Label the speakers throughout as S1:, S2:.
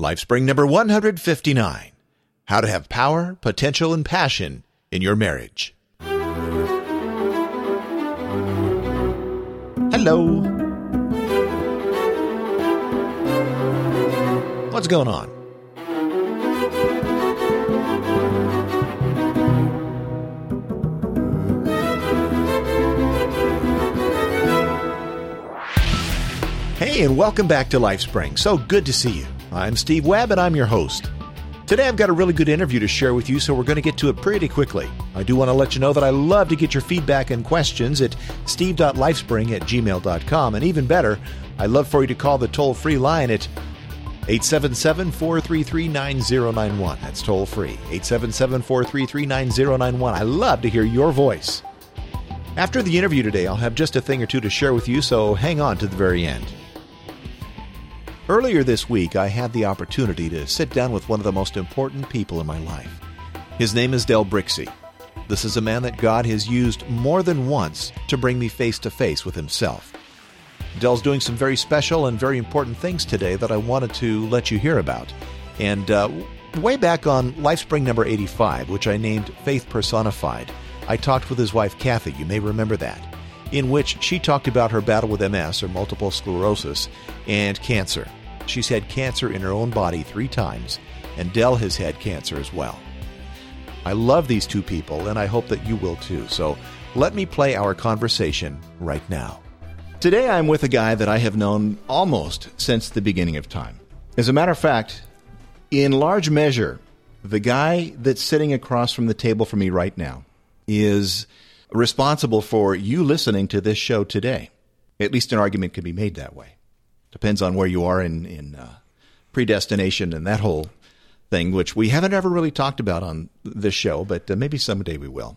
S1: Lifespring number 159 How to Have Power, Potential, and Passion in Your Marriage. Hello. What's going on? Hey, and welcome back to LifeSpring. So good to see you. I'm Steve Webb, and I'm your host. Today, I've got a really good interview to share with you, so we're going to get to it pretty quickly. I do want to let you know that I love to get your feedback and questions at steve.lifespring at gmail.com. And even better, I love for you to call the toll free line at 877 433 9091. That's toll free. 877 433 9091. I love to hear your voice. After the interview today, I'll have just a thing or two to share with you, so hang on to the very end. Earlier this week, I had the opportunity to sit down with one of the most important people in my life. His name is Del Brixey. This is a man that God has used more than once to bring me face to face with himself. Del's doing some very special and very important things today that I wanted to let you hear about. And uh, way back on Lifespring number 85, which I named Faith Personified, I talked with his wife Kathi, you may remember that, in which she talked about her battle with MS, or multiple sclerosis, and cancer. She's had cancer in her own body three times, and Del has had cancer as well. I love these two people, and I hope that you will too. So let me play our conversation right now. Today I'm with a guy that I have known almost since the beginning of time. As a matter of fact, in large measure, the guy that's sitting across from the table from me right now is responsible for you listening to this show today. At least an argument could be made that way. Depends on where you are in in uh, predestination and that whole thing, which we haven't ever really talked about on this show, but uh, maybe someday we will.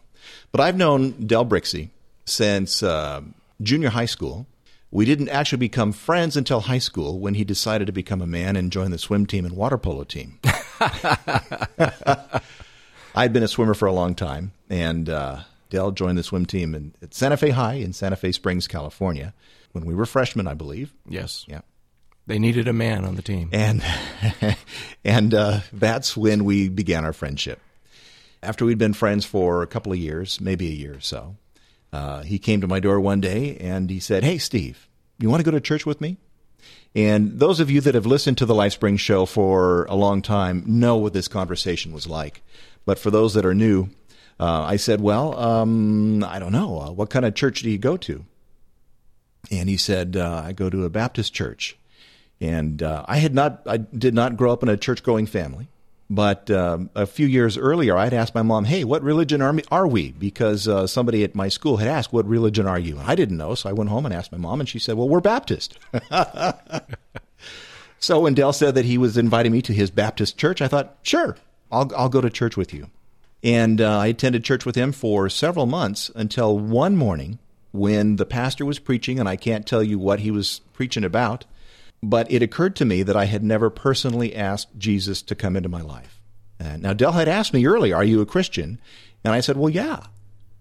S1: But I've known Del Brixey since uh, junior high school. We didn't actually become friends until high school when he decided to become a man and join the swim team and water polo team. I'd been a swimmer for a long time, and uh, Del joined the swim team in, at Santa Fe High in Santa Fe Springs, California, when we were freshmen, I believe.
S2: Yes.
S1: Yeah.
S2: They needed a man on the team.
S1: And and uh, that's when we began our friendship. After we'd been friends for a couple of years, maybe a year or so, uh, he came to my door one day and he said, "Hey, Steve, you want to go to church with me?" And those of you that have listened to the LifeSpring show for a long time know what this conversation was like. But for those that are new, uh, I said, "Well, um, I don't know. Uh, what kind of church do you go to?" And he said, uh, "I go to a Baptist church." And uh, I had not, I did not grow up in a church going family. But um, a few years earlier, I'd asked my mom, "Hey, what religion are, are we?" Because uh, somebody at my school had asked, "What religion are you?" And I didn't know, so I went home and asked my mom, and she said, "Well, we're Baptist." so when Del said that he was inviting me to his Baptist church, I thought, "Sure, I'll I'll go to church with you." And uh, I attended church with him for several months until one morning when the pastor was preaching, and I can't tell you what he was preaching about but it occurred to me that I had never personally asked Jesus to come into my life. And now, Del had asked me earlier, Are you a Christian? And I said, Well, yeah.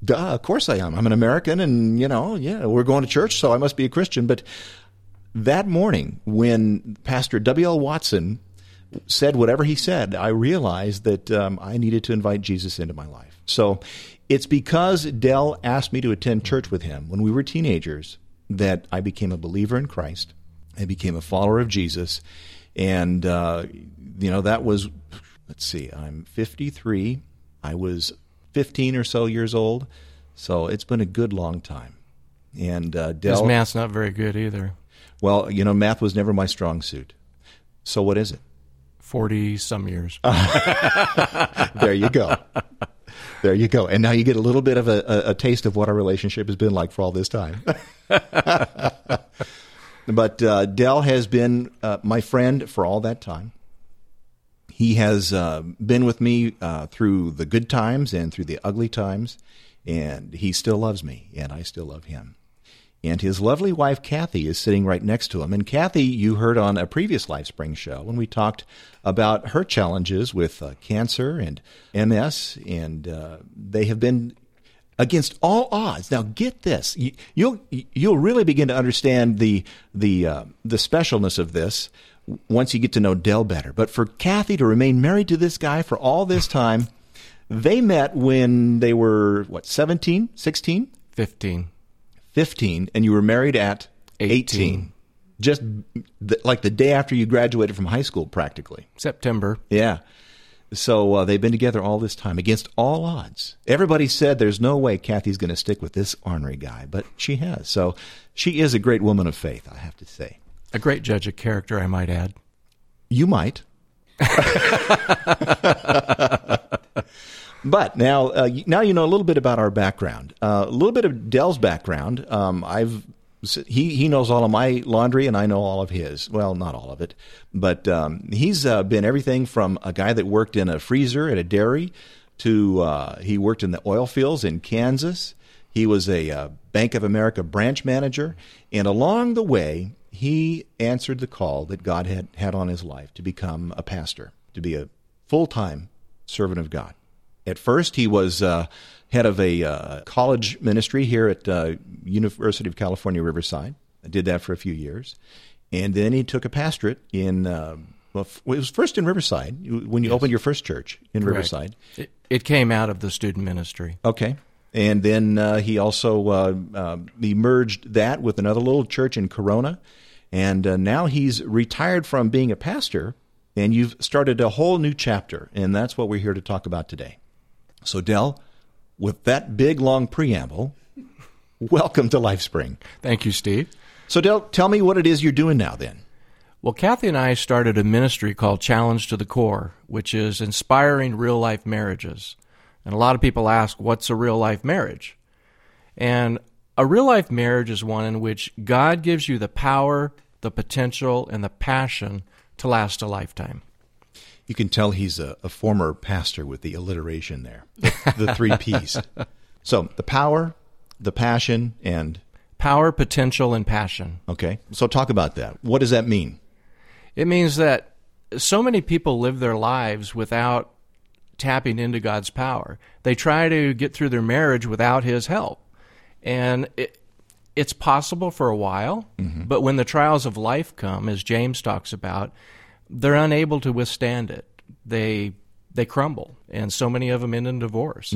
S1: Duh, of course I am. I'm an American, and, you know, yeah, we're going to church, so I must be a Christian. But that morning, when Pastor W.L. Watson said whatever he said, I realized that um, I needed to invite Jesus into my life. So it's because Del asked me to attend church with him when we were teenagers that I became a believer in Christ I became a follower of Jesus, and uh, you know that was let's see, I'm 53. I was 15 or so years old, so it's been a good long time. And uh, Del,
S2: His math's not very good either.
S1: Well, you know, math was never my strong suit. So what is it?
S2: Forty some years.
S1: there you go. There you go. And now you get a little bit of a, a, a taste of what our relationship has been like for all this time. But uh, Del has been uh, my friend for all that time. He has uh, been with me uh, through the good times and through the ugly times, and he still loves me, and I still love him. And his lovely wife, Kathi, is sitting right next to him. And Kathi, you heard on a previous LifeSpring show when we talked about her challenges with uh, cancer and MS, and uh, they have been against all odds. Now, get this: you, will you'll really begin to understand the the uh, the specialness of this once you get to know Del better. But for Kathi to remain married to this guy for all this time, they met when they were, what, 17, 16?
S2: 15.
S1: 15, and you were married at 18.
S2: 18.
S1: Just th- like the day after you graduated from high school, practically.
S2: September.
S1: Yeah. So uh, they've been together all this time against all odds. Everybody said there's no way Kathi's going to stick with this ornery guy, but she has. So she is a great woman of faith, I have to say.
S2: A great judge of character, I might add.
S1: You might. but now, uh, now you know a little bit about our background. Uh, a little bit of Del's background. Um, I've he he knows all of my laundry, and I know all of his. Well, not all of it, but um, he's uh, been everything from a guy that worked in a freezer at a dairy to uh, he worked in the oil fields in Kansas. He was a uh, Bank of America branch manager, and along the way, he answered the call that God had had on his life to become a pastor, to be a full time servant of God. At first, he was uh, head of a uh, college ministry here at uh, University of California, Riverside. I did that for a few years, and then he took a pastorate in. Uh, well, it was first in Riverside when you opened your first church in
S2: Correct.
S1: Riverside.
S2: It, it came out of the student ministry.
S1: Okay. And then uh, he also uh, uh, he merged that with another little church in Corona, and uh, now he's retired from being a pastor, and you've started a whole new chapter, and that's what we're here to talk about today. So, Del, with that big long preamble, welcome to LifeSpring.
S2: Thank you, Steve.
S1: So, Del, tell me what it is you're doing now. Then,
S2: Well, Kathi and I started a ministry called Challenge to the Core, which is inspiring real life marriages. And a lot of people ask, what's a real life marriage? And a real life marriage is one in which God gives you the power, the potential, and the passion to last a lifetime.
S1: You can tell he's a, a former pastor with the alliteration there, the, the three P's. So, the power, the passion, and
S2: Power, potential, and passion.
S1: Okay. So talk about that. What does that mean?
S2: It means that so many people live their lives without tapping into God's power. They try to get through their marriage without His help. And it, it's possible for a while, mm-hmm. but when the trials of life come, as James talks about, they're unable to withstand it. They they crumble, and so many of them end in divorce.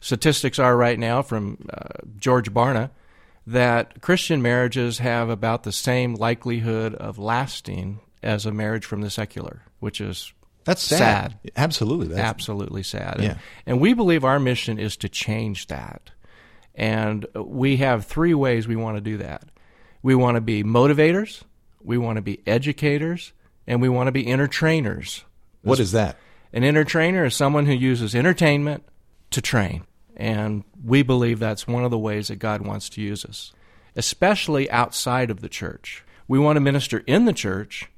S2: Statistics are right now from uh, George Barna that Christian marriages have about the same likelihood of lasting as a marriage from the secular, which is
S1: That's sad.
S2: Sad.
S1: Absolutely. That's,
S2: absolutely sad.
S1: Yeah.
S2: And, and we believe our mission is to change that. And we have three ways we want to do that. We want to be motivators, we want to be educators, and we want to be entertainers.
S1: What is that?
S2: An entertainer is someone who uses entertainment to train. And we believe that's one of the ways that God wants to use us, especially outside of the church. We want to minister in the church,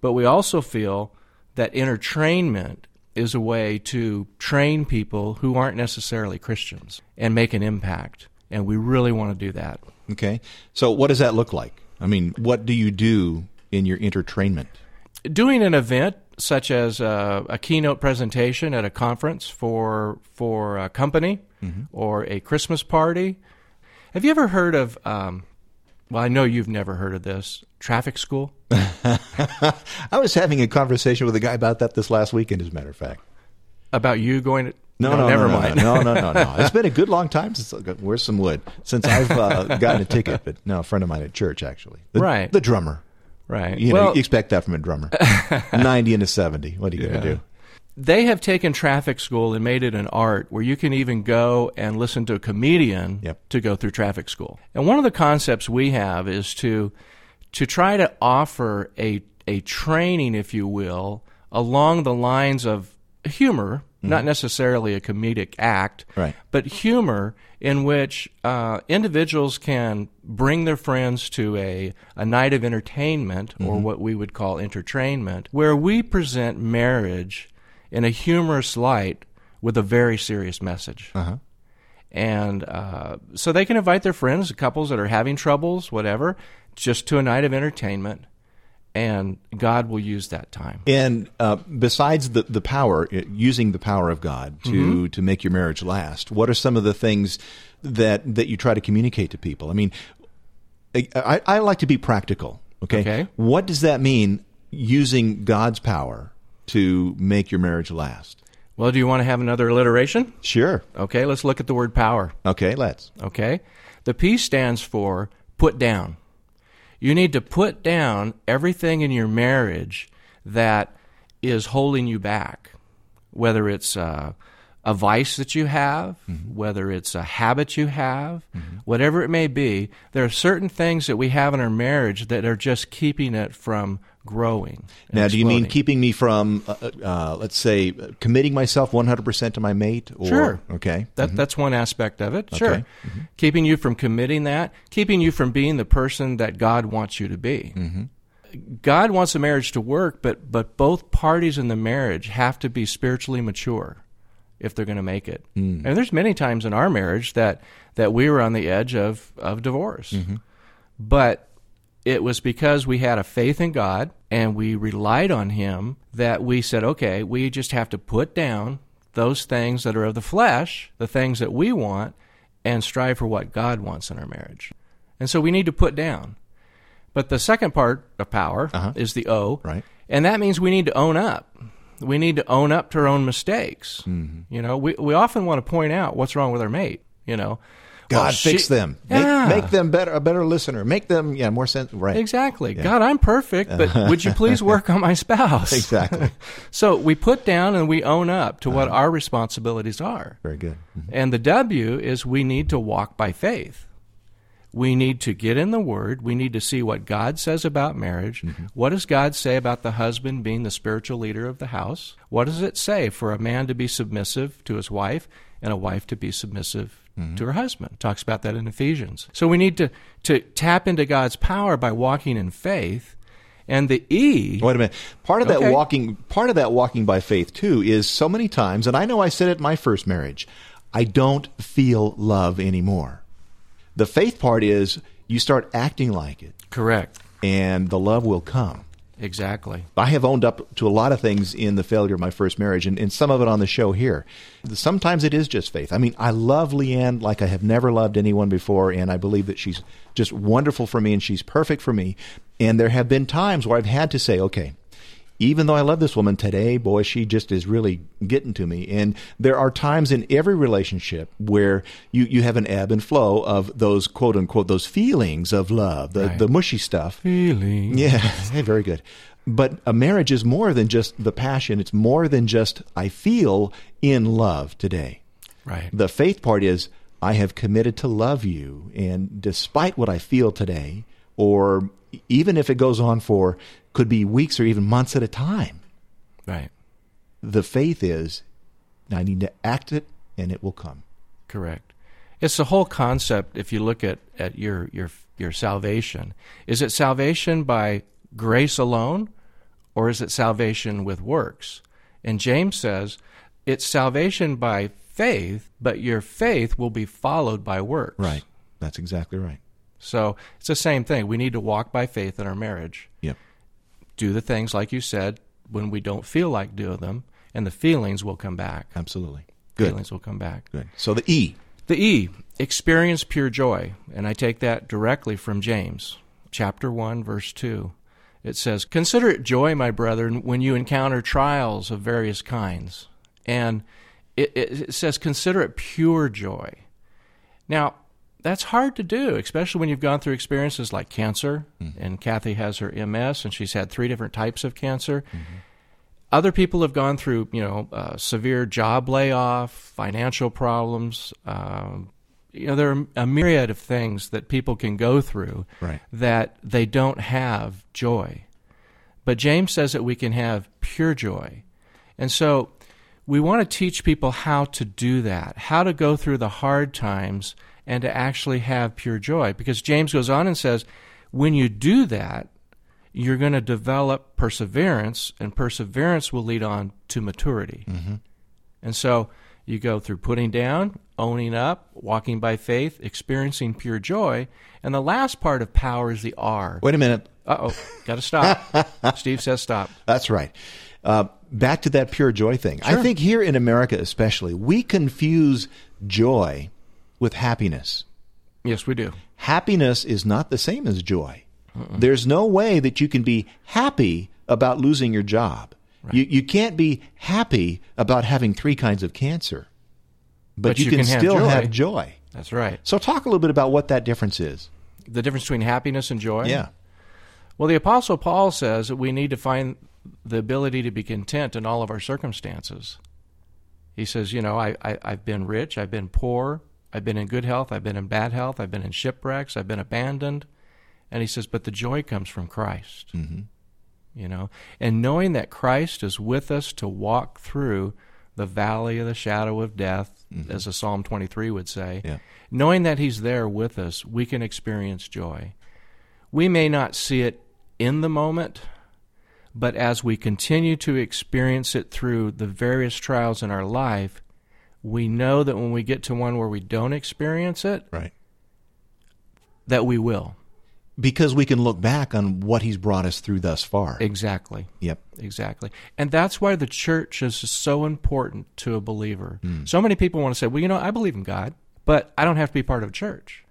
S2: but we also feel that entertainment is a way to train people who aren't necessarily Christians and make an impact. And we really want to do that.
S1: Okay. So what does that look like? I mean, what do you do in your entertainment?
S2: Doing an event such as a, a keynote presentation at a conference for for a company or a Christmas party. Have you ever heard of? Um, well, I know you've never heard of this traffic school.
S1: I was having a conversation with a guy about that this last weekend, as a matter of fact.
S2: About you going to?
S1: No, no,
S2: never
S1: no, no,
S2: mind.
S1: No, no, no, no. It's been a good long time since where's some wood since I've uh, gotten a ticket. But no, a friend of mine at church actually, the,
S2: Right.
S1: The drummer.
S2: Right.
S1: You know, you expect that from a drummer. Ninety and a seventy. What are you going to do?
S2: they have taken traffic school and made it an art where you can even go and listen to a comedian
S1: Yep.
S2: to go through traffic school. And one of the concepts we have is to to try to offer a a training, if you will, along the lines of humor, not necessarily a comedic act,
S1: Right.
S2: but humor in which uh, individuals can bring their friends to a, a night of entertainment or what we would call entertainment, where we present marriage in a humorous light with a very serious message.
S1: Uh huh.
S2: And uh, so they can invite their friends, couples that are having troubles, whatever, just to a night of entertainment, and God will use that time.
S1: And uh, besides the the power, uh, using the power of God to to make your marriage last, what are some of the things that that you try to communicate to people? I mean, I, I, I like to be practical. Okay?
S2: Okay.
S1: what does that mean? using God's power to make your marriage last?
S2: Well, do you want to have another alliteration?
S1: Sure.
S2: Okay, let's look at the word power.
S1: Okay, let's.
S2: Okay? The P stands for put down. You need to put down everything in your marriage that is holding you back, whether it's uh, a vice that you have, mm-hmm. whether it's a habit you have, mm-hmm. whatever it may be. There are certain things that we have in our marriage that are just keeping it from growing.
S1: Now,
S2: exploding.
S1: do you mean keeping me from, uh, uh, uh let's say, committing myself 100% to my mate? Or,
S2: sure.
S1: Okay.
S2: That, mm-hmm. That's one aspect of it. Sure. Okay. Mm-hmm. Keeping you from committing that, keeping you from being the person that God wants you to be. Mm-hmm. God wants a marriage to work, but, but both parties in the marriage have to be spiritually mature if they're going to make it. Mm. And there's many times in our marriage that, that we were on the edge of, of divorce. Mm-hmm. But it was because we had a faith in God and we relied on Him that we said, okay, we just have to put down those things that are of the flesh, the things that we want, and strive for what God wants in our marriage. And so we need to put down. But the second part of power uh-huh. is the O.
S1: Right.
S2: And that means we need to own up. We need to own up to our own mistakes. Mm-hmm. You know, we, we often want to point out what's wrong with our mate. You know,
S1: God, well, fix she, them. Make, yeah. make, them better, a better listener. Make them, yeah, more sense. Right.
S2: Exactly. Yeah. God, I'm perfect, but would you please work on my spouse?
S1: Exactly.
S2: so we put down and we own up to what uh-huh. our responsibilities are.
S1: Very good. Mm-hmm.
S2: And the W is we need to walk by faith. We need to get in the Word. We need to see what God says about marriage. Mm-hmm. What does God say about the husband being the spiritual leader of the house? What does it say for a man to be submissive to his wife and a wife to be submissive mm-hmm. to her husband. Talks about that in Ephesians. So we need to, to tap into God's power by walking in faith. And the E.
S1: Wait a minute. Part of okay. that walking, part of that walking by faith too, is so many times, and I know I said it in my first marriage. I don't feel love anymore. The faith part is you start acting like it.
S2: Correct.
S1: And the love will come.
S2: Exactly.
S1: I have owned up to a lot of things in the failure of my first marriage, and, and some of it on the show here. Sometimes it is just faith. I mean, I love Leanne like I have never loved anyone before, and I believe that she's just wonderful for me and she's perfect for me. And there have been times where I've had to say, okay, even though I love this woman today, boy, she just is really getting to me. And there are times in every relationship where you, you have an ebb and flow of those quote unquote those feelings of love, the, right. the mushy stuff.
S2: Feelings.
S1: Yeah, very good. But a marriage is more than just the passion. It's more than just I feel in love today.
S2: Right.
S1: The faith part is I have committed to love you, and despite what I feel today, or even if it goes on for could be weeks or even months at a time.
S2: Right.
S1: The faith is I need to act it and it will come.
S2: Correct. It's the whole concept if you look at, at your, your your salvation. Is it salvation by grace alone or is it salvation with works? And James says it's salvation by faith, but your faith will be followed by works.
S1: Right. That's exactly right.
S2: So it's the same thing. We need to walk by faith in our marriage.
S1: Yep.
S2: Do the things, like you said, when we don't feel like doing them, and the feelings will come back.
S1: Absolutely. Good.
S2: Feelings will come back.
S1: Good. So the E.
S2: The E, experience pure joy. And I take that directly from James, chapter 1, verse 2. It says, Consider it joy, my brethren, when you encounter trials of various kinds. And it, it says, Consider it pure joy. Now, that's hard to do, especially when you've gone through experiences like cancer. Mm-hmm. And Kathi has her MS, and she's had three different types of cancer. Mm-hmm. Other people have gone through, you know, uh, severe job layoff, financial problems. Um, you know, there are a myriad of things that people can go through
S1: right.
S2: that they don't have joy. But James says that we can have pure joy. And so we want to teach people how to do that, how to go through the hard times and to actually have pure joy. Because James goes on and says, when you do that, you're going to develop perseverance, and perseverance will lead on to maturity. Mm-hmm. And so you go through putting down, owning up, walking by faith, experiencing pure joy. And the last part of power is the R.
S1: Wait a minute.
S2: Uh oh, got to stop. Steve says stop.
S1: That's right. Uh, back to that pure joy thing.
S2: Sure.
S1: I think here in America, especially, we confuse joy with happiness.
S2: Yes, we do.
S1: Happiness is not the same as joy. There's no way that you can be happy about losing your job. You, you can't be happy about having three kinds of cancer, but,
S2: But
S1: you,
S2: you
S1: can,
S2: can have
S1: still
S2: joy.
S1: have joy.
S2: That's right.
S1: So, talk a little bit about what that difference is.
S2: The difference between happiness and joy.
S1: Yeah.
S2: Well, the Apostle Paul says that we need to find the ability to be content in all of our circumstances. He says, you know, I, I, I've been rich, I've been poor, I've been in good health, I've been in bad health, I've been in shipwrecks, I've been abandoned. And he says, but the joy comes from Christ. Mm-hmm. You know, and knowing that Christ is with us to walk through the valley of the shadow of death, as a Psalm 23 would say,
S1: Yeah.
S2: knowing that he's there with us, we can experience joy. We may not see it in the moment, but as we continue to experience it through the various trials in our life, we know that when we get to one where we don't experience it,
S1: Right.
S2: that we will.
S1: Because we can look back on what he's brought us through thus far.
S2: Exactly.
S1: Yep.
S2: Exactly. And that's why the church is so important to a believer. Hmm. So many people want to say, well, you know, I believe in God, but I don't have to be part of a church.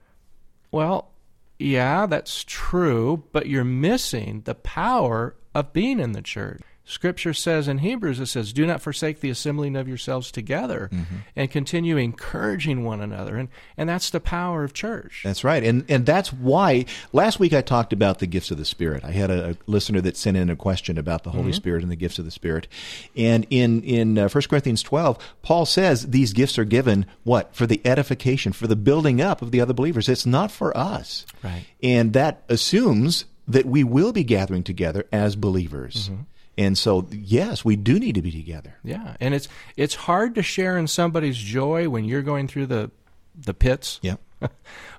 S2: Well, yeah, that's true, but you're missing the power of being in the church. Scripture says in Hebrews, it says, Do not forsake the assembling of yourselves together mm-hmm. and continue encouraging one another. And, and that's the power of church.
S1: That's right. And and that's why last week I talked about the gifts of the Spirit. I had a, a listener that sent in a question about the Holy mm-hmm. Spirit and the gifts of the Spirit. And in in uh, 1 Corinthians 12, Paul says these gifts are given what? For the edification, for the building up of the other believers. It's not for us.
S2: Right.
S1: And that assumes that we will be gathering together as believers. Mm-hmm. And so yes, we do need to be together.
S2: Yeah, and it's it's hard to share in somebody's joy when you're going through the the pits.
S1: Yep.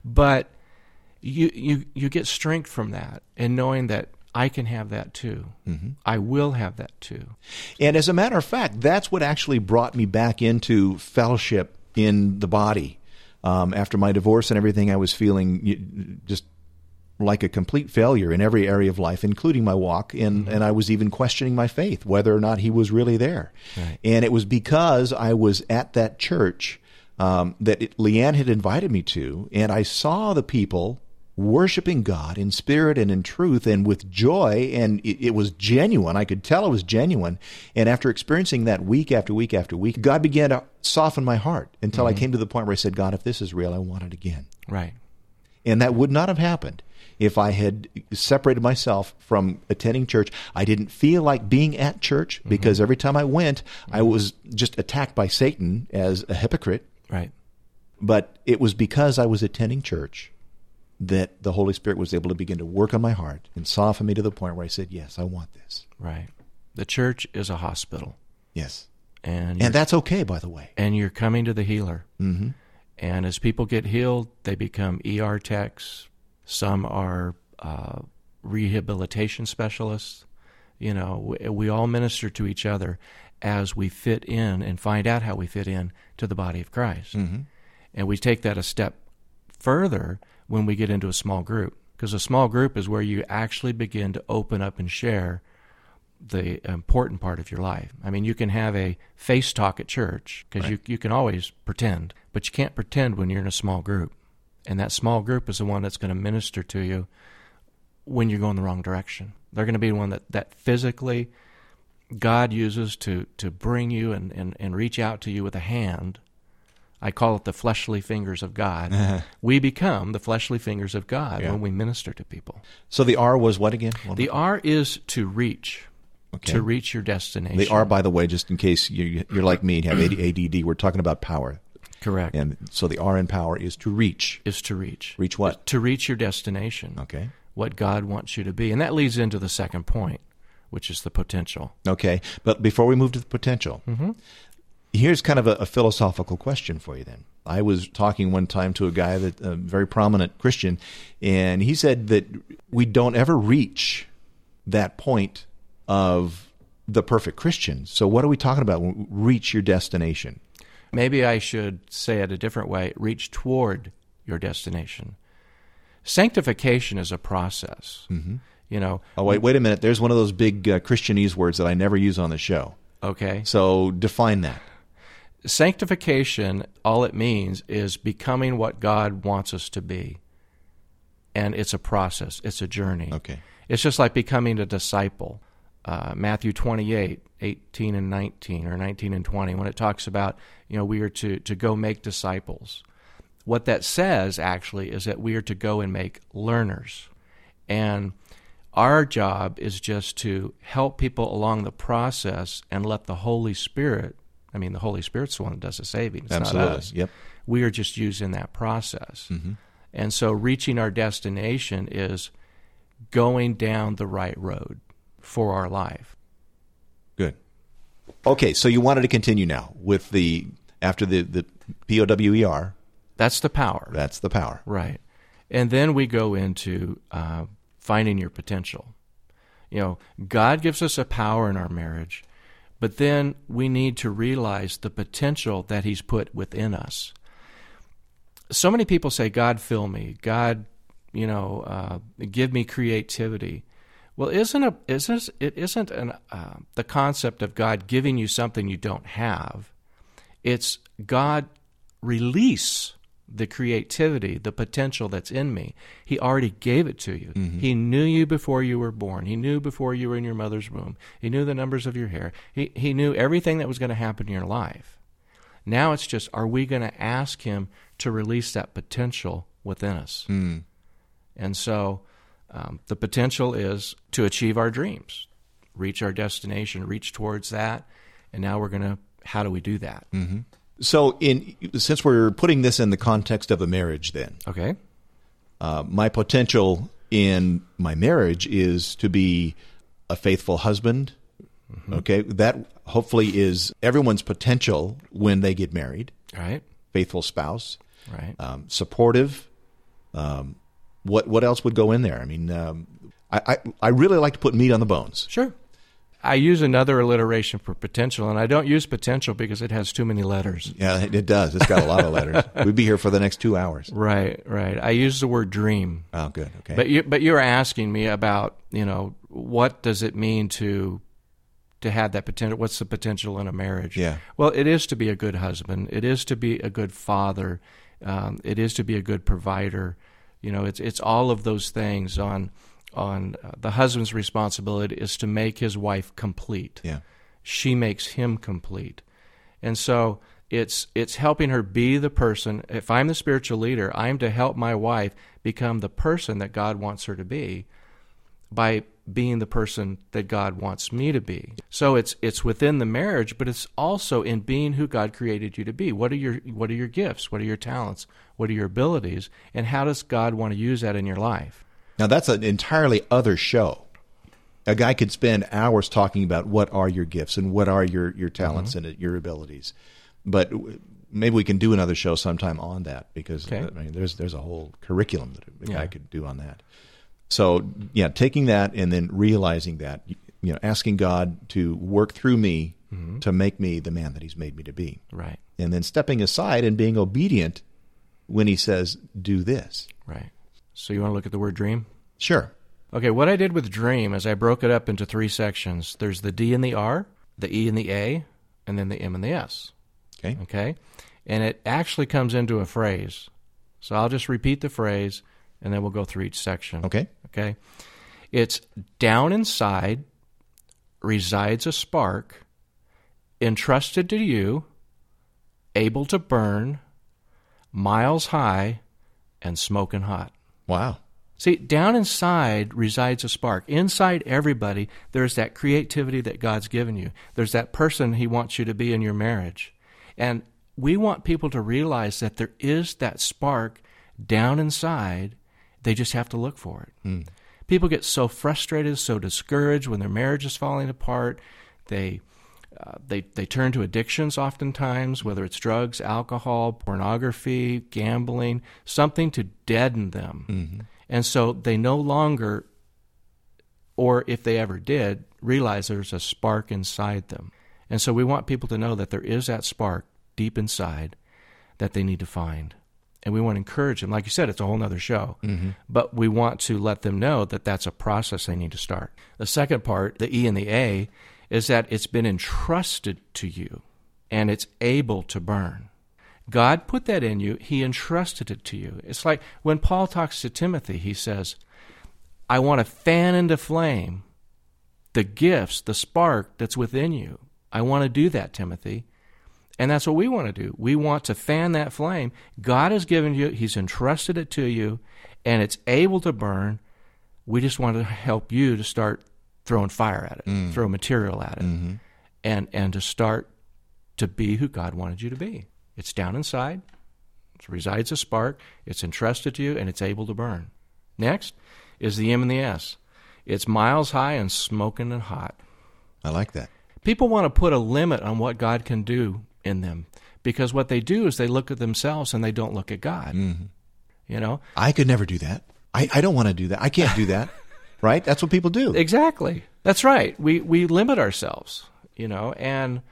S2: but you you you get strength from that and knowing that I can have that too. Mm-hmm. I will have that too.
S1: And as a matter of fact, that's what actually brought me back into fellowship in the body. Um, after my divorce and everything, I was feeling just like a complete failure in every area of life, including my walk, and, and I was even questioning my faith, whether or not he was really there.
S2: Right.
S1: And it was because I was at that church um, that it, Leanne had invited me to, and I saw the people worshiping God in spirit and in truth and with joy, and it, it was genuine. I could tell it was genuine. And after experiencing that week after week after week, God began to soften my heart until I came to the point where I said, God, if this is real, I want it again.
S2: Right.
S1: And that would not have happened if I had separated myself from attending church. I didn't feel like being at church because every time I went, I was just attacked by Satan as a hypocrite.
S2: Right.
S1: But it was because I was attending church that the Holy Spirit was able to begin to work on my heart and soften me to the point where I said, Yes, I want this.
S2: Right. The church is a hospital,
S1: Yes.
S2: and
S1: And that's okay, by the way.
S2: and you're coming to the healer.
S1: Mm-hmm.
S2: And as people get healed, they become ER techs. Some are uh, rehabilitation specialists. You know, we, we all minister to each other as we fit in and find out how we fit in to the body of Christ.
S1: Mm-hmm.
S2: And we take that a step further when we get into a small group, because a small group is where you actually begin to open up and share the important part of your life. I mean, you can have a face talk at church because you, you can always pretend, but you can't pretend when you're in a small group. And that small group is the one that's going to minister to you when you're going the wrong direction. They're going to be the one that, that physically God uses to, to bring you and, and, and reach out to you with a hand. I call it the fleshly fingers of God. we become the fleshly fingers of God
S1: Yeah.
S2: when we minister to people.
S1: So the R was what again?
S2: The R is to reach,
S1: Okay.
S2: to reach your destination.
S1: The R, by the way, just in case you, you're like me, and have ADD, we're talking about power.
S2: Correct
S1: And so the R in power is to reach.
S2: is to reach.
S1: Reach what?
S2: To reach your destination.
S1: Okay.
S2: What God wants you to be, and that leads into the second point, which is the potential.
S1: Okay. But before we move to the potential, mm-hmm. here's kind of a, a philosophical question for you then. I was talking one time to a guy that a very prominent Christian, and he said that we don't ever reach that point of the perfect Christian. So what are we talking about? when we Reach your destination.
S2: Maybe I should say it a different way reach toward your destination. Sanctification is a process. Mm-hmm. You know,
S1: Oh wait, wait a minute. There's one of those big uh, Christianese words that I never use on the show.
S2: okay?
S1: So define that.
S2: Sanctification, all it means is becoming what God wants us to be. And it's a process, it's a journey.
S1: Okay.
S2: It's just like becoming a disciple. uh, Matthew 28, 18 and 19, or 19 and 20, when it talks about, you know, we are to, to go make disciples. What that says actually is that we are to go and make learners. And our job is just to help people along the process and let the Holy Spirit, I mean, the Holy Spirit's the one that does the saving. It's
S1: Absolutely.
S2: not us.
S1: Yep.
S2: We are just using that process. Mm-hmm. And so reaching our destination is going down the right road for our life.
S1: Good. Okay, so you wanted to continue now with the after the the P O W E R.
S2: That's the power.
S1: That's the power.
S2: Right. And then we go into uh, finding your potential. You know, God gives us a power in our marriage, but then we need to realize the potential that He's put within us. So many people say, God, fill me. God, you know, uh, give me creativity. Well, isn't a, isn't it isn't an, uh, the concept of God giving you something you don't have? It's God release the creativity, the potential that's in me. He already gave it to you. He knew you before you were born. He knew before you were in your mother's womb. He knew the numbers of your hair. He, he knew everything that was going to happen in your life. Now it's just, are we going to ask Him to release that potential within us? And so um, the potential is to achieve our dreams, reach our destination, reach towards that. And now we're going to, how do we do that?
S1: So, in since we're putting this in the context of a marriage, then
S2: Okay.
S1: uh, my potential in my marriage is to be a faithful husband. Okay, that hopefully is everyone's potential when they get married.
S2: Right.
S1: Faithful spouse,
S2: Right.
S1: um, supportive. Um, what what else would go in there? I mean, um, I, I I really like to put meat on the bones.
S2: Sure. I use another alliteration for potential, and I don't use potential because it has too many letters.
S1: Yeah, it does. It's got a lot of letters. We'd be here for the next two hours.
S2: Right, right. I use the word dream.
S1: Oh, good. Okay.
S2: But you but you're asking me about, you know, what does it mean to to have that potential what's the potential in a marriage?
S1: Yeah.
S2: Well, it is to be a good husband. It is to be a good father. Um, it is to be a good provider. You know, it's it's all of those things on on uh, the husband's responsibility is to make his wife complete.
S1: yeah.
S2: she makes him complete. And so it's it's helping her be the person. If I'm the spiritual leader, I'm to help my wife become the person that God wants her to be by being the person that God wants me to be. So it's it's within the marriage, but it's also in being who God created you to be. What are your what are your gifts? What are your talents? What are your abilities? And how does God want to use that in your life?
S1: Now that's an entirely other show. A guy could spend hours talking about what are your gifts and what are your your talents mm-hmm. and your abilities, but maybe we can do another show sometime on that because
S2: Okay.
S1: I mean, there's there's a whole curriculum that a guy
S2: Yeah.
S1: could do on that. So yeah, taking that and then realizing that you know, asking God to work through me mm-hmm. to make me the man that He's made me to be,
S2: Right.
S1: and then stepping aside and being obedient when He says do this.
S2: Right. So you want to look at the word dream?
S1: Sure.
S2: Okay, what I did with Dream is I broke it up into three sections. There's the D and the R, the E and the A, and then the M and the S.
S1: Okay.
S2: Okay? And it actually comes into a phrase. So I'll just repeat the phrase and then we'll go through each section.
S1: Okay.
S2: Okay? It's down inside resides a spark entrusted to you, able to burn, miles high, and smoking hot.
S1: Wow.
S2: See, down inside resides a spark. Inside everybody, there's that creativity that God's given you. There's that person He wants you to be in your marriage. And we want people to realize that there is that spark down inside. They just have to look for it. Hmm. People get so frustrated, so discouraged when their marriage is falling apart. They uh, they they turn to addictions oftentimes, whether it's drugs, alcohol, pornography, gambling, something to deaden them. And so they no longer, or if they ever did, realize there's a spark inside them. And so we want people to know that there is that spark deep inside that they need to find. And we want to encourage them. Like you said, it's a whole other show. But we want to let them know that that's a process they need to start. The second part, the E and the A, is that it's been entrusted to you and it's able to burn. God put that in you, He entrusted it to you. It's like when Paul talks to Timothy, he says, I want to fan into flame the gifts, the spark that's within you. I want to do that, Timothy. And that's what we want to do. We want to fan that flame. God has given you, He's entrusted it to you, and it's able to burn. We just want to help you to start throwing fire at it, mm. throw material at it, mm-hmm. and, and to start to be who God wanted you to be. It's down inside, it resides a spark, it's entrusted to you, and it's able to burn. Next is the M and the S. It's miles high and smoking and hot.
S1: I like that.
S2: People want to put a limit on what God can do in them because what they do is they look at themselves and they don't look at God. Mm-hmm. You know,
S1: I could never do that. I, I don't want to do that. I can't do that. right? That's what people do.
S2: Exactly. That's right. We we limit ourselves. You know, and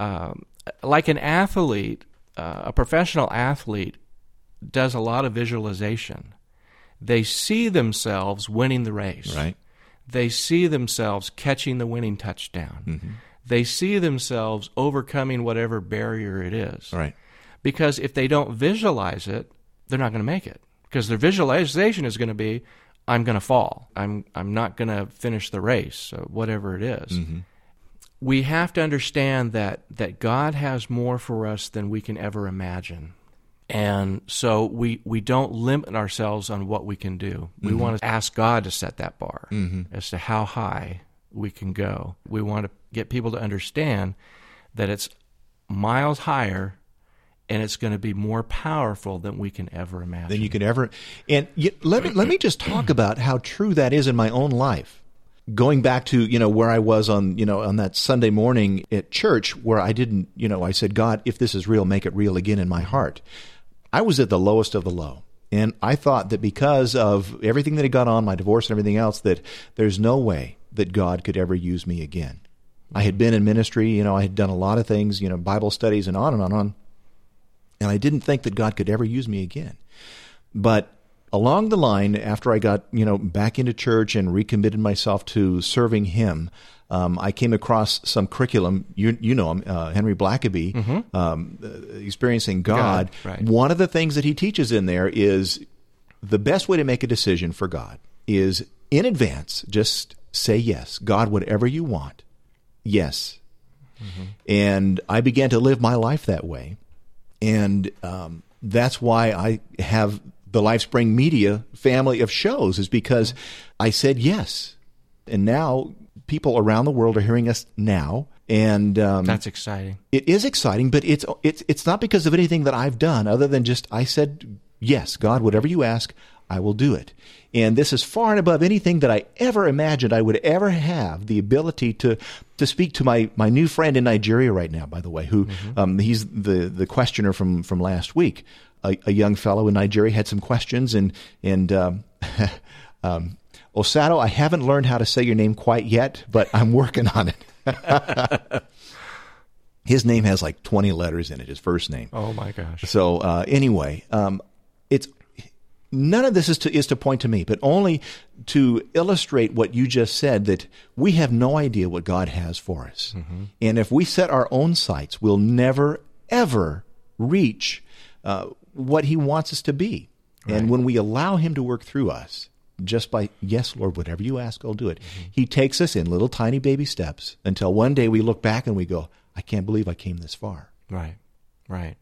S2: um, like an athlete, uh, a professional athlete does a lot of visualization. They see themselves winning the race.
S1: Right.
S2: They see themselves catching the winning touchdown. Mm-hmm they see themselves overcoming whatever barrier it is.
S1: Right.
S2: Because if they don't visualize it, they're not going to make it. Because their visualization is going to be, I'm going to fall. I'm I'm not going to finish the race, whatever it is. Mm-hmm. We have to understand that that God has more for us than we can ever imagine. And so we, we don't limit ourselves on what we can do. We mm-hmm. want to ask God to set that bar mm-hmm. as to how high we can go. We want to get people to understand that it's miles higher and it's going to be more powerful than we can ever imagine.
S1: Than you can ever. And you, let me let me just talk about how true that is in my own life. Going back to you know where I was on you know on that Sunday morning at church where I didn't you know I said God if this is real make it real again in my heart. I was at the lowest of the low. And I thought that because of everything that had gone on, my divorce and everything else, that there's no way that God could ever use me again. I had been in ministry, you know, I had done a lot of things, you know, Bible studies and on and on and on. And I didn't think that God could ever use me again. But along the line, after I got, you know, back into church and recommitted myself to serving Him, um, I came across some curriculum. You, you know him, uh, Henry Blackaby, mm-hmm. um, uh, experiencing God. God right. One of the things that he teaches in there is the best way to make a decision for God is in advance. Just say yes, God, whatever you want yes. Mm-hmm. And I began to live my life that way. And um, that's why I have the LifeSpring Media family of shows, is because I said yes. And now people around the world are hearing us now. And um,
S2: that's exciting.
S1: It is exciting, but it's it's it's not because of anything that I've done, other than just I said yes, God, whatever you ask, I will do it. And this is far and above anything that I ever imagined I would ever have the ability to to speak to my, my new friend in Nigeria right now, by the way, who mm-hmm. um, he's the, the questioner from, from last week. A, a, young fellow in Nigeria had some questions, and and um, um, Osato, I haven't learned how to say your name quite yet, but I'm working on it. his name has like 20 letters in it, his first name.
S2: Oh my gosh.
S1: So uh, anyway, um, it's none of this is to, is to point to me, but only to illustrate what you just said that we have no idea what God has for us. Mm-hmm. And if we set our own sights, we'll never, ever reach uh, what He wants us to be. Right. And when we allow Him to work through us, just by, yes, Lord, whatever you ask, I'll do it, mm-hmm. He takes us in little tiny baby steps until one day we look back and we go, I can't believe I came this far.
S2: Right, right.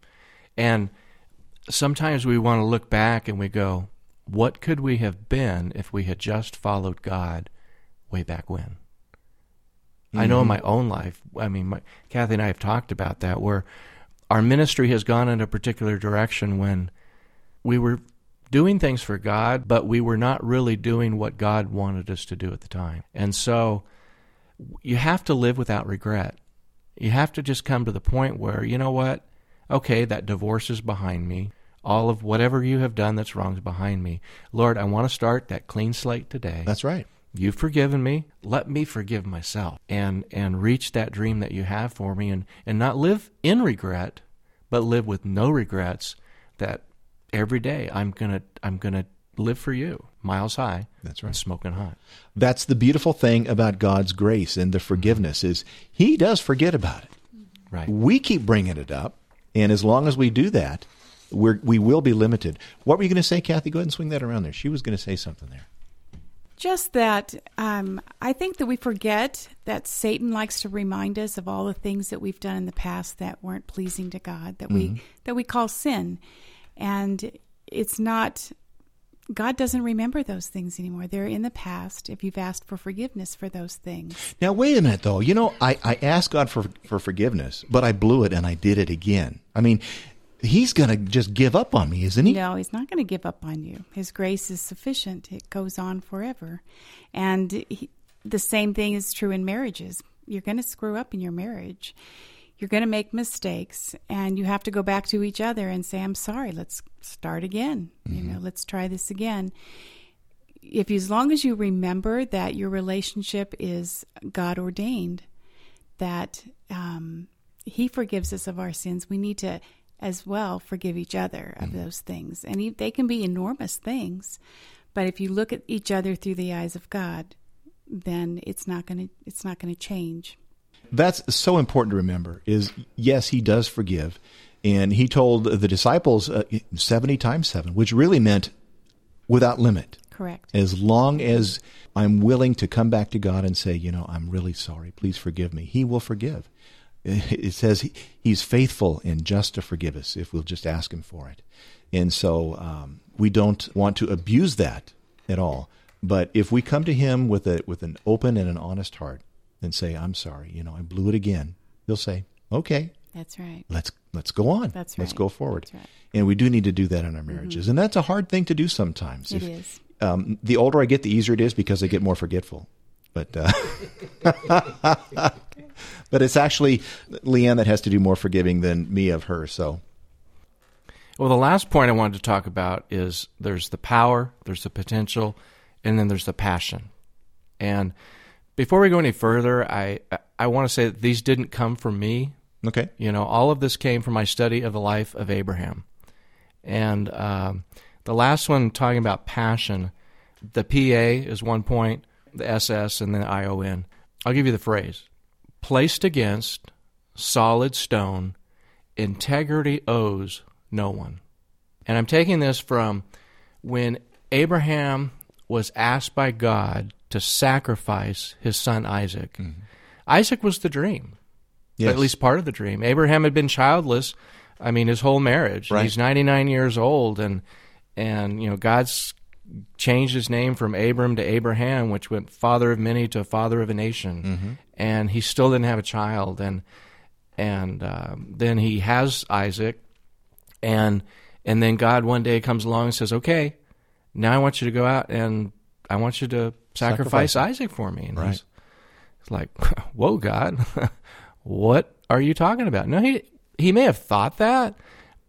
S2: And sometimes we want to look back and we go, what could we have been if we had just followed God way back when? Mm-hmm. I know in mm-hmm. my own life, I mean, my, Kathi and I have talked about that, where our ministry has gone in a particular direction when we were doing things for God, but we were not really doing what God wanted us to do at the time. And so you have to live without regret. You have to just come to the point where, you know what? Okay, that divorce is behind me all of whatever you have done that's wrong is behind me. Lord, I want to start that clean slate today.
S1: That's right.
S2: You've forgiven me. Let me forgive myself and and reach that dream that you have for me and and not live in regret, but live with no regrets that every day I'm going to I'm going to live for you miles high
S1: that's right
S2: smoking hot
S1: that's the beautiful thing about god's grace and the forgiveness is he does forget about it
S2: right
S1: we keep bringing it up and as long as we do that we're, we will be limited. What were you going to say, Kathi? Go ahead and swing that around there. She was going to say something there.
S3: Just that um, I think that we forget that Satan likes to remind us of all the things that we've done in the past that weren't pleasing to God, that
S1: Mm-hmm.
S3: we that we call sin, and it's not. God doesn't remember those things anymore. They're in the past. If you've asked for forgiveness for those things,
S1: Now, wait a minute, though. You know, I, I asked God for, for forgiveness, but I blew it and I did it again. I mean, He's going to just give up on me, isn't He?
S3: No, he's not going to give up on you. His grace is sufficient. It goes on forever. And he, the same thing is true in marriages. You're going to screw up in your marriage. You're going to make mistakes and you have to go back to each other and say, "I'm sorry. Let's start again. You know, let's try this again." If you, as long as you remember that your relationship is God ordained, that um, He forgives us of our sins, we need to as well forgive each other of those things. And they can be enormous things, but if you look at each other through the eyes of God, then it's not going to it's not going to change.
S1: That's so important to remember is yes, He does forgive. And He told the disciples uh, 70 times 7, which really meant without limit.
S3: Correct.
S1: As long as I'm willing to come back to God and say, you know, I'm really sorry, please forgive me, He will forgive. It says he, He's faithful and just to forgive us if we'll just ask Him for it. And so um, we don't want to abuse that at all. But if we come to Him with a with an open and an honest heart and say, I'm sorry, you know, I blew it again, He'll say, okay,
S3: That's right.
S1: let's let's go on.
S3: That's right.
S1: Let's go forward.
S3: That's right. Mm-hmm.
S1: And we do need to do that in our marriages, and that's a hard thing to do sometimes.
S3: It
S1: If-
S3: is.
S1: Um, the older I get, the easier it is because I get more forgetful. But uh, but it's actually Leanne that has to do more forgiving than me of her. So
S2: Well, the last point I wanted to talk about is there's the power, there's the potential, and then there's the passion. And before we go any further, I I want to say that these didn't come from me.
S1: okay,
S2: You know, all of this came from my study of the life of Abraham. And um, the last one, talking about passion, the PA is one point, the SS, and then ION. I'll give you the phrase placed against solid stone, integrity owes no one. And I'm taking this from when Abraham was asked by God to sacrifice his son Isaac. Mm-hmm. Isaac was the dream
S1: yes,
S2: at least part of the dream. Abraham had been childless. I mean, his whole marriage.
S1: Right.
S2: He's 99 years old, and and you know God's changed his name from Abram to Abraham, which went father of many to father of a nation. And he still didn't have a child, and and um, then he has Isaac, and and then God one day comes along and says, "Okay, now I want you to go out and I want you to sacrifice,
S1: Sacrifice
S2: Isaac for me." And
S1: Right.
S2: he's, it's like, whoa, God, what are you talking about? No, he he may have thought that,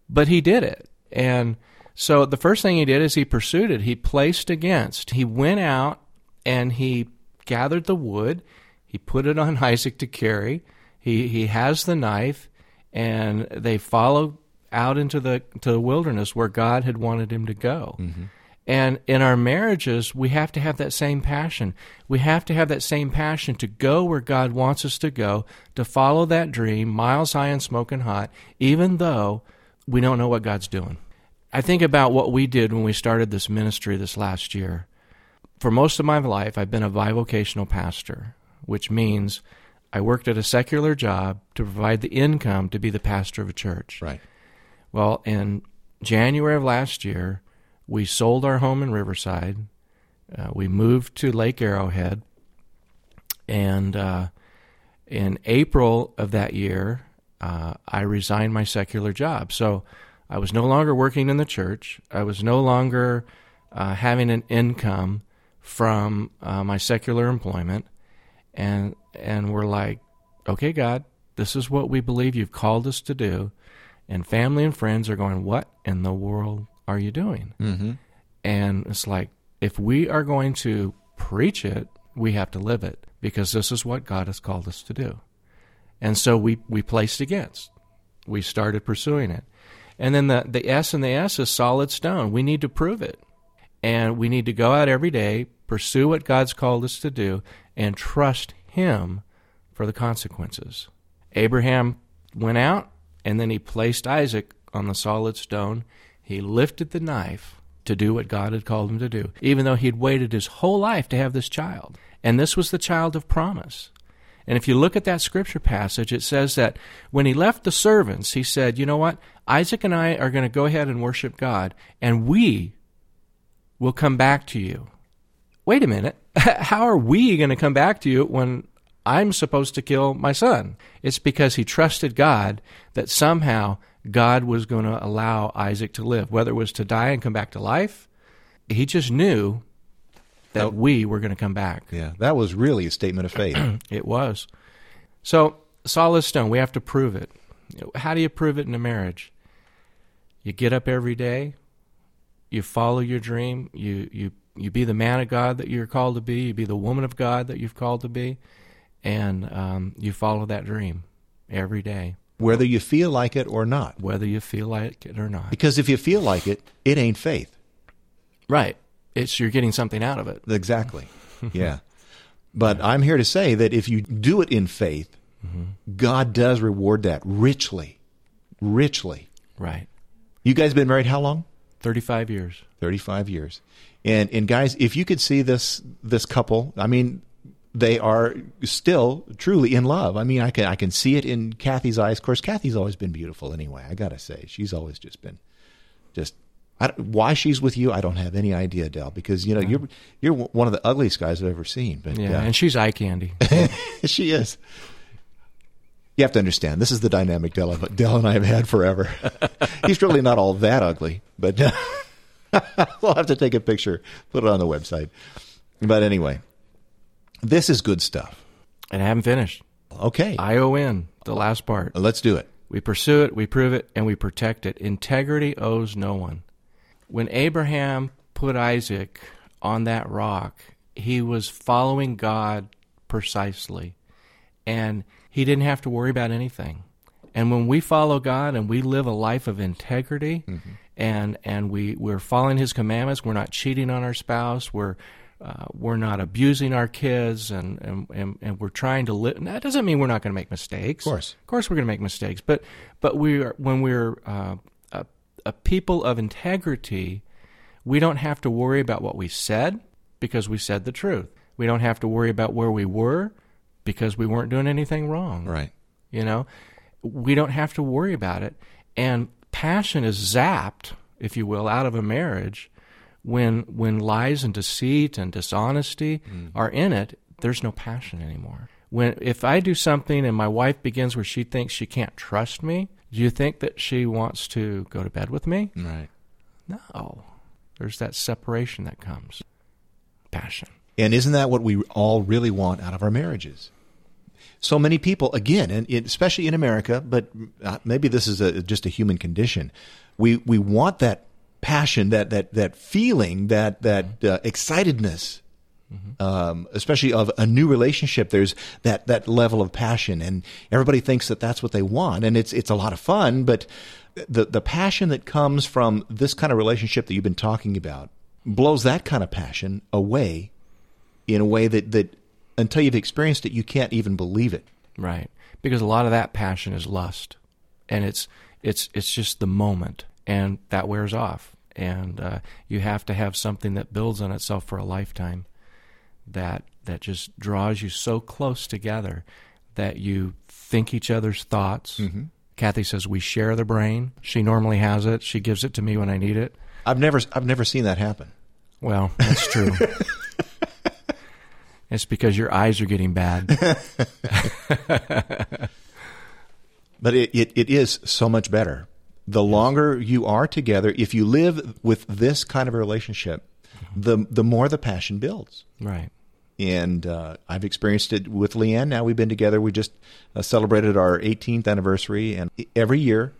S2: but he did it. And so the first thing he did is he pursued it. He placed against. He went out and he gathered the wood. He put it on Isaac to carry. He he has the knife, and they follow out into the to the wilderness where God had wanted him to go. Mm-hmm. And in our marriages, we have to have that same passion. We have to have that same passion to go where God wants us to go, to follow that dream, miles high and smoking hot, even though we don't know what God's doing. I think about what we did when we started this ministry this last year. For most of my life, I've been a bivocational pastor, which means I worked at a secular job to provide the income to be the pastor of a church.
S1: right,
S2: Well, in January of last year, we sold our home in Riverside. Uh, we moved to Lake Arrowhead. And uh, in April of that year, uh, I resigned my secular job. So I was no longer working in the church. I was no longer uh, having an income from uh, my secular employment. And, and we're like, okay, God, this is what we believe you've called us to do and family and friends are going, What in the world are you doing?
S1: mm-hmm.
S2: And it's like, if we are going to preach it, we have to live it because this is what God has called us to do. And so we, we placed against. We started pursuing it. And then the, the S and the S is solid stone. We need to prove it. And we need to go out every day, pursue what God's called us to do, and trust Him for the consequences. Abraham went out, and then he placed Isaac on the solid stone. He lifted the knife, to do what God had called him to do, even though he'd waited his whole life to have this child. And this was the child of promise. And if you look at that scripture passage, it says that when he left the servants, he said, You know what? Isaac and I are going to go ahead and worship God, and we will come back to you. Wait a minute. How are we going to come back to you when I'm supposed to kill my son? It's because he trusted God that somehow God was going to allow Isaac to live, whether it was to die and come back to life. He just knew that we were going to come back.
S1: Yeah, that was really a statement of faith.
S2: It was. So, solid stone, we have to prove it. How do you prove it in a marriage? You get up every day, you follow your dream, you, you, you be the man of God that you're called to be, you be the woman of God that you've called to be, and um, you follow that dream every day,
S1: whether you feel like it or not.
S2: whether you feel like it or not.
S1: Because if you feel like it, it ain't faith.
S2: Right. It's you're getting something out of it.
S1: Exactly. Yeah. But I'm here to say that if you do it in faith, mm-hmm. God does reward that richly. Richly.
S2: Right.
S1: You guys been married how long?
S2: 35 years.
S1: 35 years. And and guys, if you could see this this couple, I mean, they are still truly in love. I mean, I can I can see it in Kathi's eyes. Of course, Kathi's always been beautiful anyway. I got to say. She's always just been just why she's with you, I don't have any idea, Del, because you know you're you're one of the ugliest guys I've ever seen. But
S2: Yeah.
S1: uh,
S2: And she's eye candy.
S1: she is. You have to understand, this is the dynamic Del, Del and I have had forever. He's really not all that ugly, but we'll have to take a picture, put it on the website. But anyway, this is good stuff.
S2: and I haven't finished.
S1: Okay,
S2: I O N, the last part.
S1: let's do it.
S2: We pursue it, we prove it, and we protect it. Integrity owes no one. When Abraham put Isaac on that rock, he was following God precisely. And he didn't have to worry about anything. And when we follow God and we live a life of integrity and, and we, we're following his commandments, we're not cheating on our spouse, we're, uh, we're not abusing our kids, and, and, and, and we're trying to live. That doesn't mean we're not going to make mistakes.
S1: Of course.
S2: Of course, we're going to make mistakes, but but we are when we're uh, a, people of integrity, we don't have to worry about what we said because we said the truth. We don't have to worry about where we were because we weren't doing anything wrong.
S1: Right.
S2: You know, we don't have to worry about it, and passion is zapped, if you will, out of a marriage when when lies and deceit and dishonesty mm. are in it. There's no passion anymore. When if I do something and my wife begins where she thinks she can't trust me, do you think that she wants to go to bed with me?
S1: Right.
S2: No. There's that separation that comes. Passion.
S1: And isn't that what we all really want out of our marriages? So many people, again, and especially in America, but uh, maybe this is a, just a human condition. We we want that passion, that that that feeling, that that uh, excitedness, um, especially of a new relationship. There's that that level of passion, and everybody thinks that that's what they want, and it's it's a lot of fun. But the the passion that comes from this kind of relationship that you've been talking about blows that kind of passion away in a way that, that until you've experienced it, you can't even believe it.
S2: Right. Because a lot of that passion is lust. And it's it's it's just the moment and that wears off. And uh, you have to have something that builds on itself for a lifetime that that just draws you so close together that you think each other's thoughts. Mm-hmm. Kathi says we share the brain. She normally has it. She gives it to me when I need it.
S1: I've never I've never seen that happen.
S2: Well, that's true. it's because your eyes are getting bad.
S1: But it, it, it is so much better. The longer you are together, if you live with this kind of a relationship, mm-hmm. the the more the passion builds.
S2: right.
S1: And uh, I've experienced it with Leanne. Now we've been together. We just uh, celebrated our 18th anniversary, and every year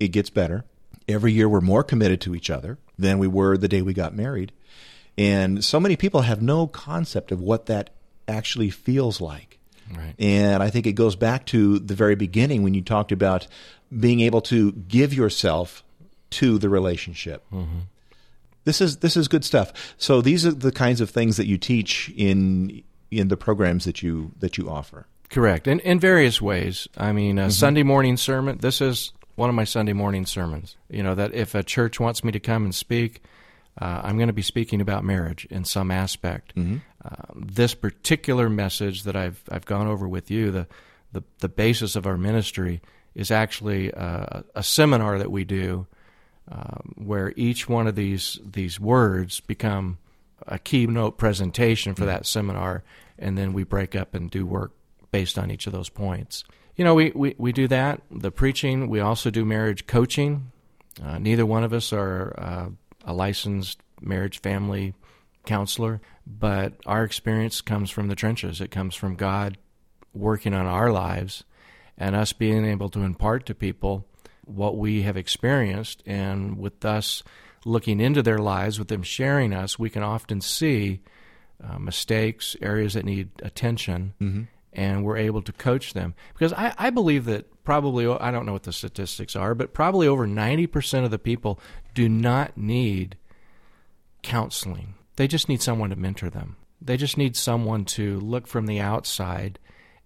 S1: it gets better. Every year we're more committed to each other than we were the day we got married. And so many people have no concept of what that actually feels like.
S2: Right.
S1: And I think it goes back to the very beginning when you talked about being able to give yourself to the relationship. This is this is good stuff. So these are the kinds of things that you teach in in the programs that you that you offer.
S2: Correct. In, in various ways. I mean, a Sunday morning sermon, this is one of my Sunday morning sermons. You know, that if a church wants me to come and speak, uh, I'm going to be speaking about marriage in some aspect.
S1: Mm-hmm.
S2: Um, this particular message that I've I've gone over with you, the the, the basis of our ministry is actually uh, a seminar that we do, um, where each one of these these words become a keynote presentation for that seminar, and then we break up and do work based on each of those points. You know, we, we, we do that, the preaching. We also do marriage coaching. Uh, neither one of us are uh, a licensed marriage family counselor, but our experience comes from the trenches. It comes from God working on our lives and us being able to impart to people what we have experienced. And with us looking into their lives, with them sharing us, we can often see uh, mistakes, areas that need attention,
S1: Mm-hmm.
S2: and we're able to coach them. Because I, I believe that probably, I don't know what the statistics are, but probably over 90% of the people do not need counseling. They just need someone to mentor them. They just need someone to look from the outside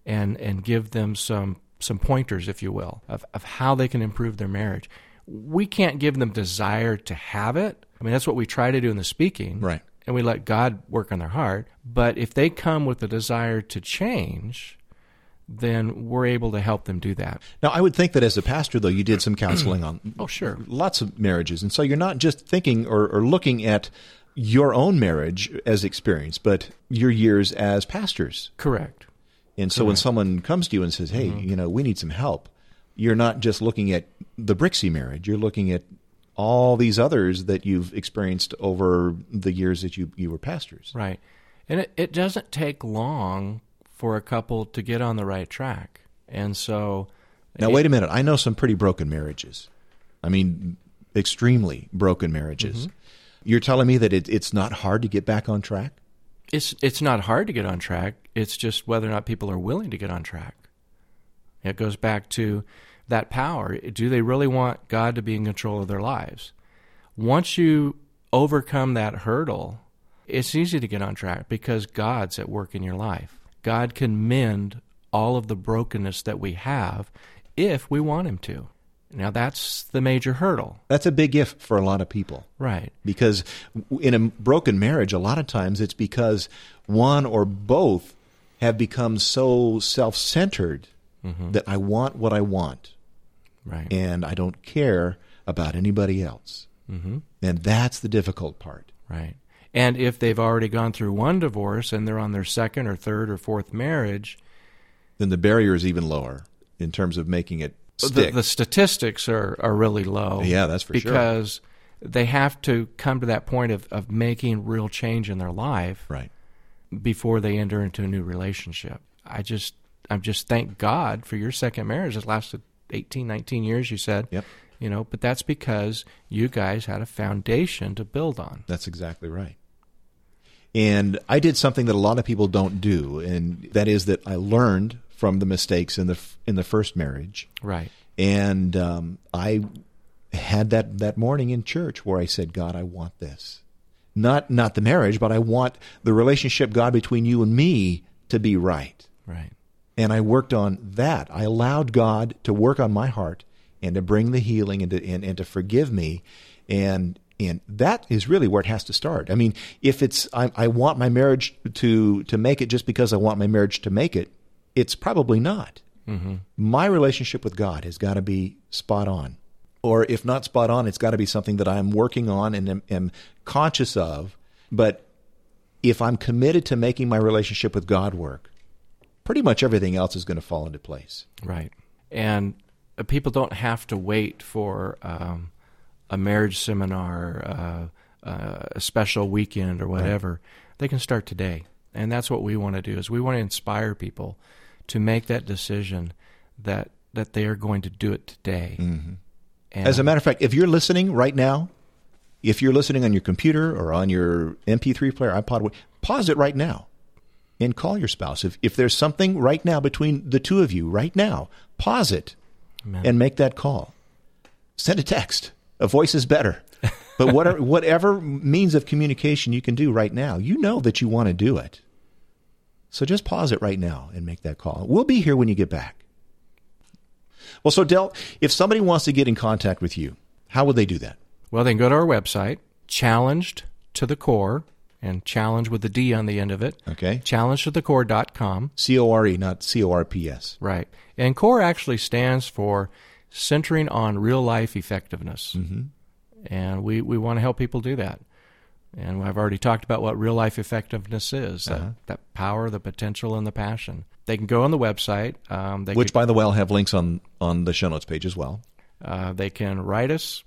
S2: and, and give them some, some pointers, if you will, of, of how they can improve their marriage. We can't give them desire to have it. I mean, that's what we try to do in the speaking
S1: Right.
S2: and we let God work on their heart. But if they come with a desire to change, then we're able to help them do that.
S1: Now, I would think that as a pastor, though, you did some counseling on
S2: Oh, sure.
S1: lots of marriages, and so you're not just thinking or, or looking at your own marriage as experience, but your years as pastors.
S2: Correct.
S1: And so when someone comes to you and says, "Hey, mm-hmm. you know, we need some help," you're not just looking at the Brixey marriage; you're looking at all these others that you've experienced over the years that you you were pastors.
S2: Right. And it, it doesn't take long for a couple to get on the right track. And so.
S1: Now, wait a minute. I know some pretty broken marriages. I mean, extremely broken marriages. Mm-hmm. You're telling me that it, it's not hard to get back on track?
S2: It's it's not hard to get on track. It's just whether or not people are willing to get on track. It goes back to that power. Do they really want God to be in control of their lives? Once you overcome that hurdle, it's easy to get on track because God's at work in your life. God can mend all of the brokenness that we have if we want him to. Now that's the major hurdle.
S1: That's a big if for a lot of people.
S2: Right.
S1: Because in a broken marriage, a lot of times it's because one or both have become so self centered that I want what I want
S2: Right.
S1: and I don't care about anybody else. Mm-hmm. And that's the difficult part.
S2: Right. And if they've already gone through one divorce and they're on their second or third or fourth marriage,
S1: Then the barrier is even lower in terms of making it
S2: the, the statistics are, are really low.
S1: Yeah, that's for sure.
S2: because they have to come to that point of, of making real change in their life
S1: right.
S2: before they enter into a new relationship. I just I'm just thank God for your second marriage. It lasted 18, 19 years, you said.
S1: Yep.
S2: You know, but that's because you guys had a foundation to build on.
S1: That's exactly right. And I did something that a lot of people don't do, and that is that I learned from the mistakes in the in the first marriage,
S2: Right.
S1: and um, I had that that morning in church where I said, "God, I want this, not not the marriage, but I want the relationship, God, between you and me to be right."
S2: Right.
S1: and I worked on that. I allowed God to work on my heart and to bring the healing and to, and, and to forgive me, and and that is really where it has to start. I mean, if it's I, I want my marriage to to make it just because I want my marriage to make it, it's probably not. Mm-hmm. My relationship with God has got to be spot on, or if not spot on, it's got to be something that I'm working on and am, am conscious of. But if I'm committed to making my relationship with God work, pretty much everything else is going to fall into place.
S2: Right. And uh, people don't have to wait for um, a marriage seminar, uh, uh, a special weekend, or whatever. They can start today. And that's what we want to do is we want to inspire people to make that decision that that they are going to do it today. Mm-hmm. And
S1: As a matter of fact, if you're listening right now, if you're listening on your computer or on your MP3 player, iPod, pause it right now and call your spouse. If, if there's something right now between the two of you, right now, pause it
S2: Amen.
S1: and make that call. Send a text. A voice is better. But whatever, whatever means of communication you can do right now, you know that you want to do it. So just pause it right now and make that call. We'll be here when you get back. Well, so Del, if somebody wants to get in contact with you, how would they do that?
S2: Well, they can go to our website. challenged to the core, and challenge with the D on the end of it.
S1: Okay.
S2: Challenge to the core.com.
S1: C O R E, not C O R P S.
S2: Right. And core actually stands for centering on real life effectiveness. Mm-hmm. And we, we want to help people do that. And I've already talked about what real life effectiveness is
S1: Uh-huh.
S2: that, that power, the potential, and the passion. They can go on the website. Um, they,
S1: Which,
S2: can,
S1: by the way, I'll have links on, on the show notes page as well.
S2: uh, they can write us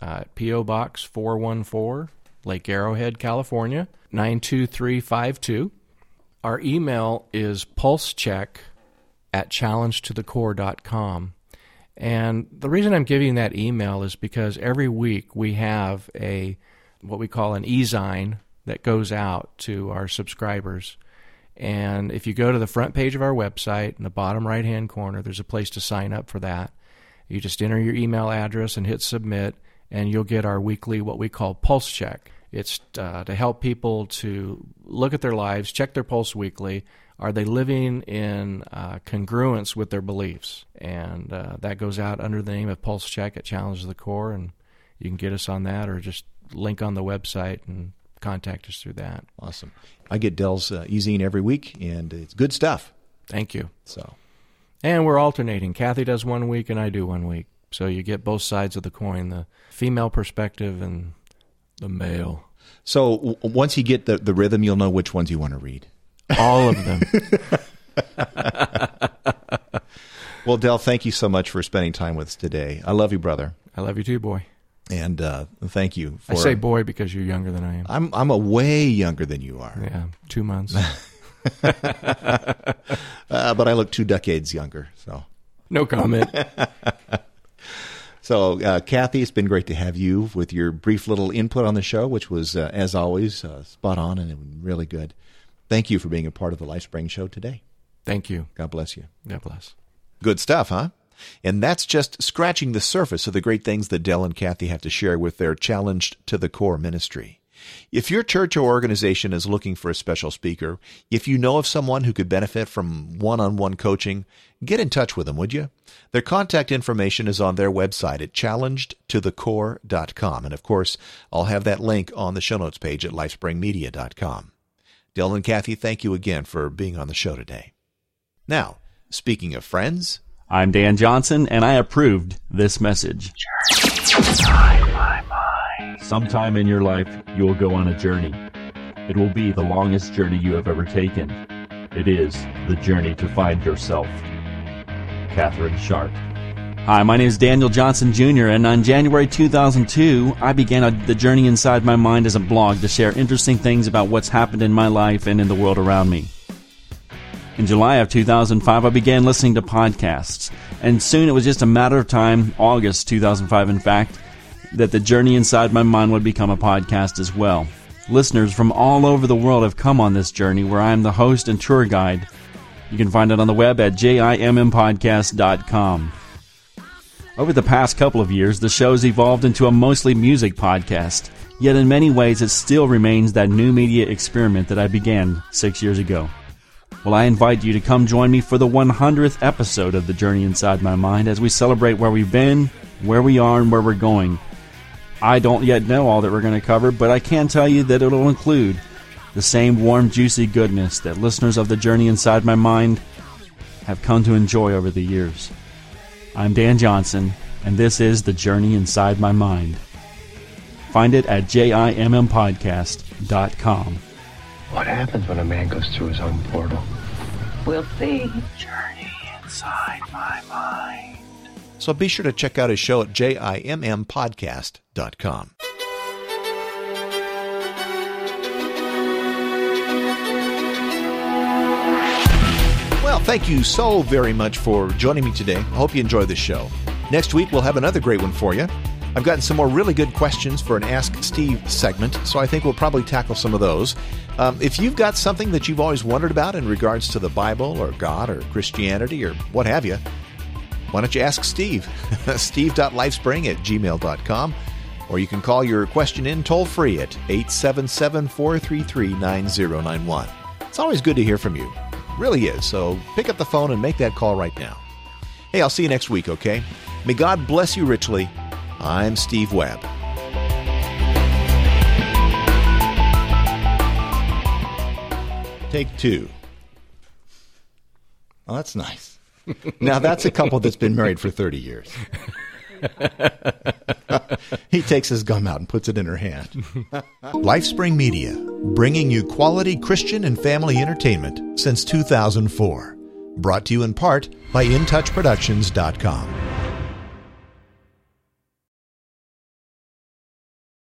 S2: uh, at P.O. Box 414, Lake Arrowhead, California, 92352. Our email is pulsecheck at challengetothecore.com. And the reason I'm giving that email is because every week we have a what we call an e-zine that goes out to our subscribers. And if you go to the front page of our website in the bottom right hand corner, there's a place to sign up for that. You just enter your email address and hit submit, and you'll get our weekly what we call pulse check. It's uh, to help people to look at their lives, check their pulse weekly. Are they living in uh, congruence with their beliefs? And uh, that goes out under the name of Pulse Check at Challenge of the Core, and you can get us on that or just link on the website and contact us through that.
S1: Awesome. I get Del's uh, e-zine every week, and it's good stuff.
S2: Thank you.
S1: So,
S2: And we're alternating. Kathi does one week and I do one week. So you get both sides of the coin the female perspective and the male.
S1: so w- once you get the, the rhythm, you'll know which ones you want to read.
S2: All of them.
S1: Well, Dell, thank you so much for spending time with us today. I love you, brother,
S2: I love you too, boy.
S1: And uh, thank you for.
S2: I say boy because you're younger than I am.
S1: I'm I'm a way younger than you are,
S2: Yeah, two months.
S1: uh, but I look two decades younger. So,
S2: No comment.
S1: so uh, Kathi, it's been great to have you with your brief little input on the show, which was, uh, as always, uh, spot on and really good. Thank you for being a part of the LifeSpring show today.
S2: Thank you.
S1: God bless you.
S2: God bless.
S4: Good stuff, huh? And that's just scratching the surface of the great things that Del and Kathi have to share with their Challenged to the Core ministry. If your church or organization is looking for a special speaker, if you know of someone who could benefit from one on one coaching, get in touch with them, would you? Their contact information is on their website at challengedtothecore.com. And of course, I'll have that link on the show notes page at lifespringmedia.com. Del and Kathi, thank you again for being on the show today. Now, speaking of friends,
S5: I'm Dan Johnson, and I approved this message. Sometime in your life, you will go on a journey. It will be the longest journey you have ever taken. It is the journey to find yourself. Catherine Sharp. Hi, my name is Daniel Johnson Jr., and on January 2002, I began a, the journey inside my mind as a blog to share interesting things about what's happened in my life and in the world around me. In July of 2005, I began listening to podcasts, and soon it was just a matter of time, August 2005, in fact, that the journey inside my mind would become a podcast as well. Listeners from all over the world have come on this journey where I am the host and tour guide. You can find it on the web at jimmpodcast.com. Over the past couple of years, the show's evolved into a mostly music podcast, yet in many ways it still remains that new media experiment that I began six years ago. Well, I invite you to come join me for the 100th episode of The Journey Inside My Mind as we celebrate where we've been, where we are, and where we're going. I don't yet know all that we're going to cover, but I can tell you that it'll include the same warm, juicy goodness that listeners of The Journey Inside My Mind have come to enjoy over the years. I'm Dan Johnson, and this is The Journey Inside My Mind. Find it at jimmpodcast.com.
S6: What happens when a man goes through his own portal?
S7: We'll see. Journey inside my mind.
S4: So be sure to check out his show at jimmpodcast.com. Well, thank you so very much for joining me today. I hope you enjoy the show. Next week, we'll have another great one for you. I've gotten some more really good questions for an Ask Steve segment, so I think we'll probably tackle some of those. Um, if you've got something that you've always wondered about in regards to the Bible or God or Christianity or what have you, why don't you ask Steve? Steve.lifespring at gmail.com. Or you can call your question in toll free at 877 433 9091. It's always good to hear from you. Really is. So pick up the phone and make that call right now. Hey, I'll see you next week, okay? May God bless you richly. I'm Steve Webb.
S2: Take two. Well, that's nice. now, that's a couple that's been married for 30 years. he takes his gum out and puts it in her hand.
S1: Lifespring Media, bringing you quality Christian and family entertainment since 2004. Brought to you in part by InTouchProductions.com.